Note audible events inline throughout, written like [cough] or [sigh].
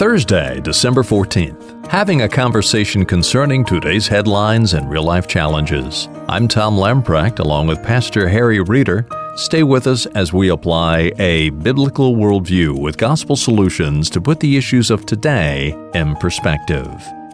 Thursday, December 14th. Having a conversation concerning today's headlines and real life challenges. I'm Tom Lamprecht along with Pastor Harry Reeder. Stay with us as we apply a biblical worldview with gospel solutions to put the issues of today in perspective.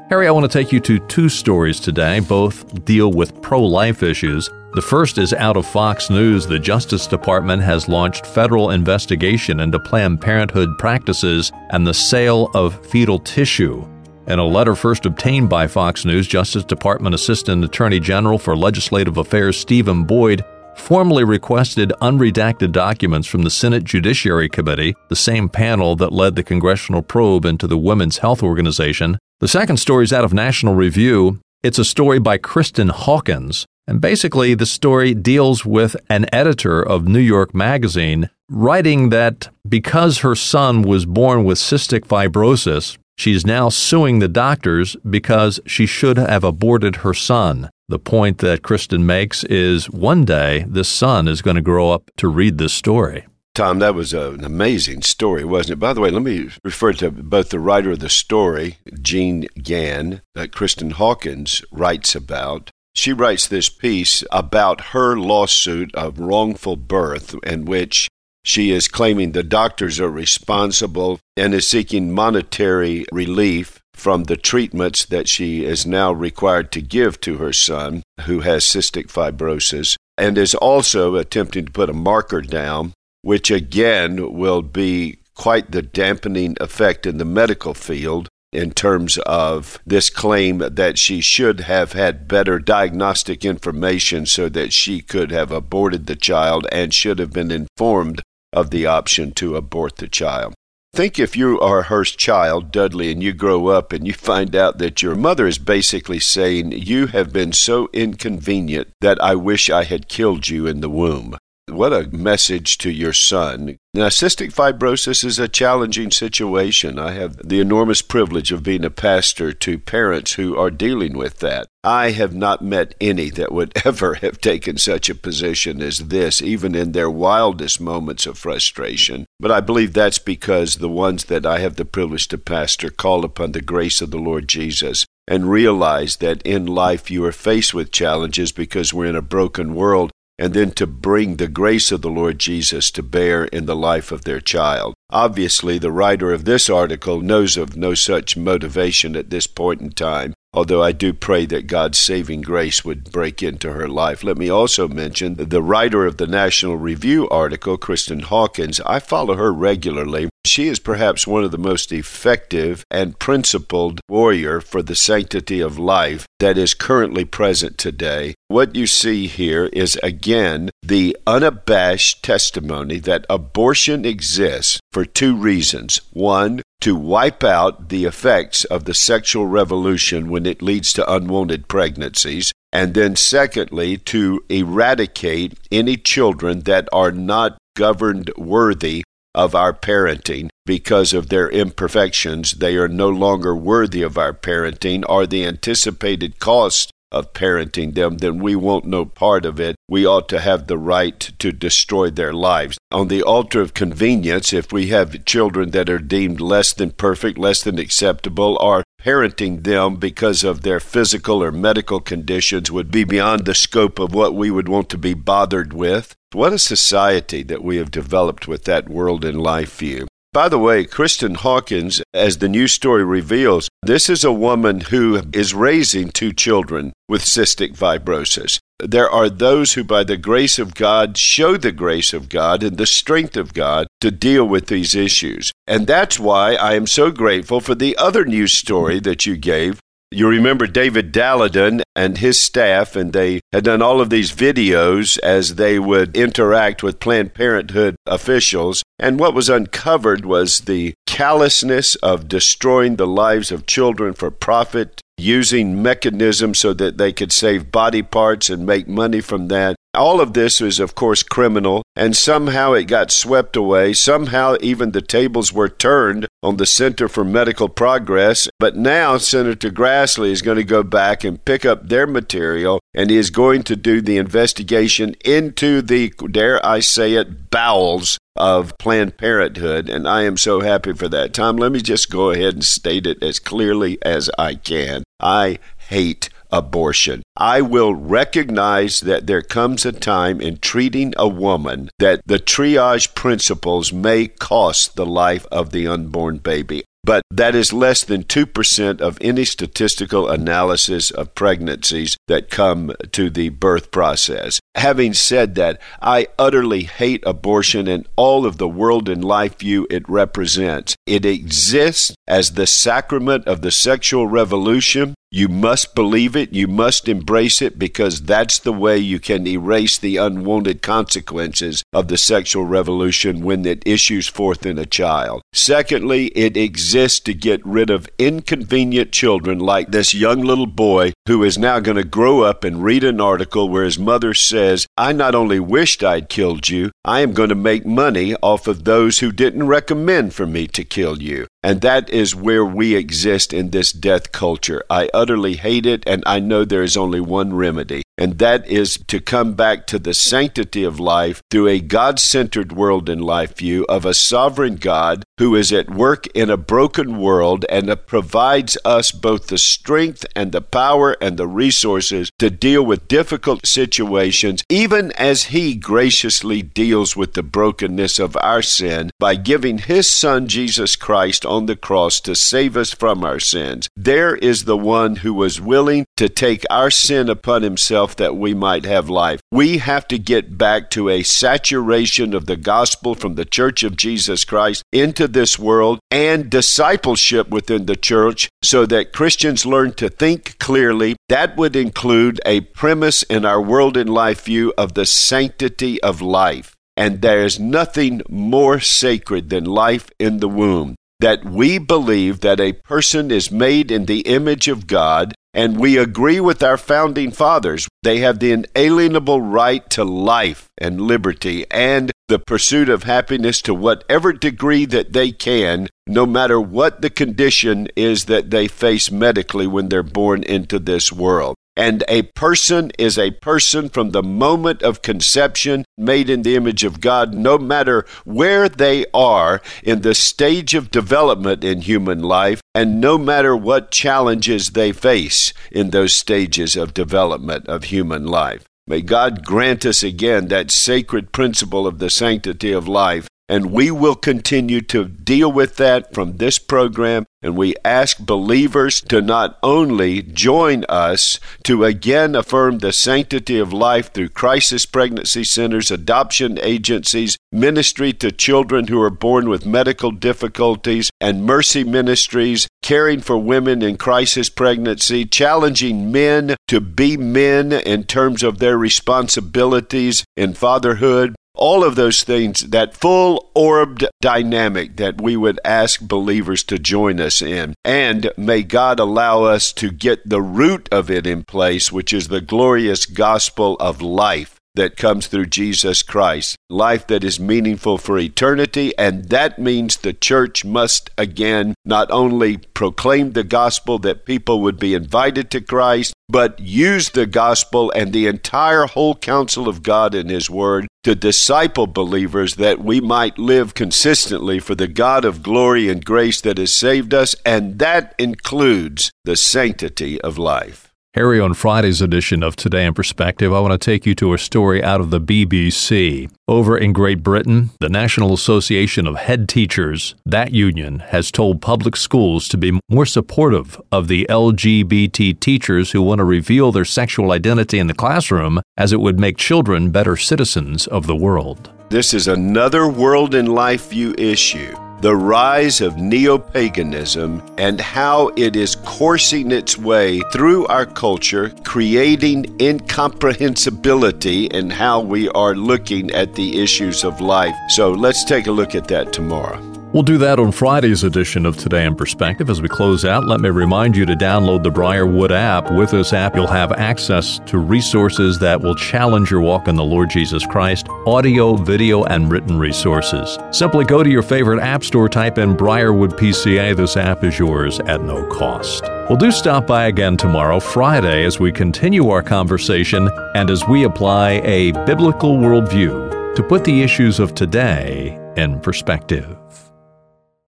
Harry, I want to take you to two stories today. Both deal with pro life issues. The first is out of Fox News. The Justice Department has launched federal investigation into Planned Parenthood practices and the sale of fetal tissue. In a letter first obtained by Fox News, Justice Department Assistant Attorney General for Legislative Affairs Stephen Boyd formally requested unredacted documents from the Senate Judiciary Committee, the same panel that led the congressional probe into the Women's Health Organization. The second story is out of National Review. It's a story by Kristen Hawkins. And basically, the story deals with an editor of New York Magazine writing that because her son was born with cystic fibrosis, she's now suing the doctors because she should have aborted her son. The point that Kristen makes is one day this son is going to grow up to read this story. Tom, that was a, an amazing story, wasn't it? By the way, let me refer to both the writer of the story, Jen Gann, that Kristen Hawkins writes about. She writes this piece about her lawsuit of wrongful birth, in which she is claiming the doctors are responsible and is seeking monetary relief from the treatments that she is now required to give to her son, who has cystic fibrosis, and is also attempting to put a marker down, which again will be quite the dampening effect in the medical field in terms of this claim that she should have had better diagnostic information so that she could have aborted the child and should have been informed of the option to abort the child. Think if you are her child, Dudley, and you grow up and you find out that your mother is basically saying, You have been so inconvenient that I wish I had killed you in the womb. What a message to your son. Now, cystic fibrosis is a challenging situation. I have the enormous privilege of being a pastor to parents who are dealing with that. I have not met any that would [laughs] ever have taken such a position as this, even in their wildest moments of frustration. But I believe that's because the ones that I have the privilege to pastor call upon the grace of the Lord Jesus and realize that in life you are faced with challenges because we're in a broken world and then to bring the grace of the Lord Jesus to bear in the life of their child. Obviously, the writer of this article knows of no such motivation at this point in time, although I do pray that God's saving grace would break into her life. Let me also mention the writer of the National Review article, Kristen Hawkins. I follow her regularly. She is perhaps one of the most effective and principled warrior for the sanctity of life that is currently present today. What you see here is again the unabashed testimony that abortion exists for two reasons. One, to wipe out the effects of the sexual revolution when it leads to unwanted pregnancies. And then, secondly, to eradicate any children that are not governed worthy of our parenting because of their imperfections. They are no longer worthy of our parenting or the anticipated cost of parenting them, then we won't know part of it. We ought to have the right to destroy their lives. On the altar of convenience, if we have children that are deemed less than perfect, less than acceptable, or parenting them because of their physical or medical conditions would be beyond the scope of what we would want to be bothered with. What a society that we have developed with that world and life view. By the way, Kristen Hawkins, as the news story reveals, this is a woman who is raising two children with cystic fibrosis. There are those who, by the grace of God, show the grace of God and the strength of God to deal with these issues. And that's why I am so grateful for the other news story that you gave you remember David Daleiden and his staff, and they had done all of these videos as they would interact with Planned Parenthood officials. And what was uncovered was the callousness of destroying the lives of children for profit, using mechanisms so that they could save body parts and make money from that. All of this was, of course, criminal, and somehow it got swept away. Somehow even the tables were turned on the Center for Medical Progress. But now Senator Grassley is going to go back and pick up their material, and he is going to do the investigation into the, dare I say it, bowels of Planned Parenthood, and I am so happy for that. Tom, let me just go ahead and state it as clearly as I can. I hate abortion. I will recognize that there comes a time in treating a woman that the triage principles may cost the life of the unborn baby but that is less than 2% of any statistical analysis of pregnancies that come to the birth process. Having said that, I utterly hate abortion and all of the world and life view it represents. It exists as the sacrament of the sexual revolution. You must believe it, you must embrace it, because that's the way you can erase the unwanted consequences of the sexual revolution when it issues forth in a child. Secondly, it exists to get rid of inconvenient children like this young little boy who is now going to grow up and read an article where his mother says, I not only wished I'd killed you, I am going to make money off of those who didn't recommend for me to kill you. And that is where we exist in this death culture. I utterly hate it, and I know there is only one remedy, and that is to come back to the sanctity of life through a God centered world and life view of a sovereign God who is at work in a broken world and provides us both the strength and the power and the resources to deal with difficult situations, even as He graciously deals with the brokenness of our sin by giving His Son Jesus Christ on the cross to save us from our sins. There is the one who was willing to take our sin upon Himself that we might have life. We have to get back to a saturation of the gospel from the Church of Jesus Christ into this world and discipleship within the church so that Christians learn to think clearly. That would include a premise in our world and life view of the sanctity of life. And there is nothing more sacred than life in the womb. That we believe that a person is made in the image of God and we agree with our founding fathers. They have the inalienable right to life and liberty and the pursuit of happiness to whatever degree that they can, no matter what the condition is that they face medically when they're born into this world. And a person is a person from the moment of conception, made in the image of God, no matter where they are in the stage of development in human life, and no matter what challenges they face in those stages of development of human life. May God grant us again that sacred principle of the sanctity of life and we will continue to deal with that from this program. And we ask believers to not only join us to again affirm the sanctity of life through crisis pregnancy centers, adoption agencies, ministry to children who are born with medical difficulties, and mercy ministries, caring for women in crisis pregnancy, challenging men to be men in terms of their responsibilities in fatherhood, all of those things, that full orbed dynamic that we would ask believers to join us in. And may God allow us to get the root of it in place, which is the glorious gospel of life that comes through Jesus Christ, life that is meaningful for eternity. And that means the church must again not only proclaim the gospel that people would be invited to Christ, but use the gospel and the entire whole counsel of God in His Word to disciple believers that we might live consistently for the God of glory and grace that has saved us, and that includes the sanctity of life. Harry, on Friday's edition of Today in Perspective, I want to take you to a story out of the BBC. Over in Great Britain, the National Association of Head Teachers, that union, has told public schools to be more supportive of the LGBT teachers who want to reveal their sexual identity in the classroom, as it would make children better citizens of the world. This is another world in life view issue the rise of neo paganism and how it is coursing its way through our culture, creating incomprehensibility in how we are looking at the issues of life. So let's take a look at that tomorrow. We'll do that on Friday's edition of Today in Perspective. As we close out, let me remind you to download the Briarwood app. With this app, you'll have access to resources that will challenge your walk in the Lord Jesus Christ audio, video, and written resources. Simply go to your favorite app store, type in Briarwood PCA. This app is yours at no cost. We'll do stop by again tomorrow, Friday, as we continue our conversation and as we apply a biblical worldview to put the issues of today in perspective.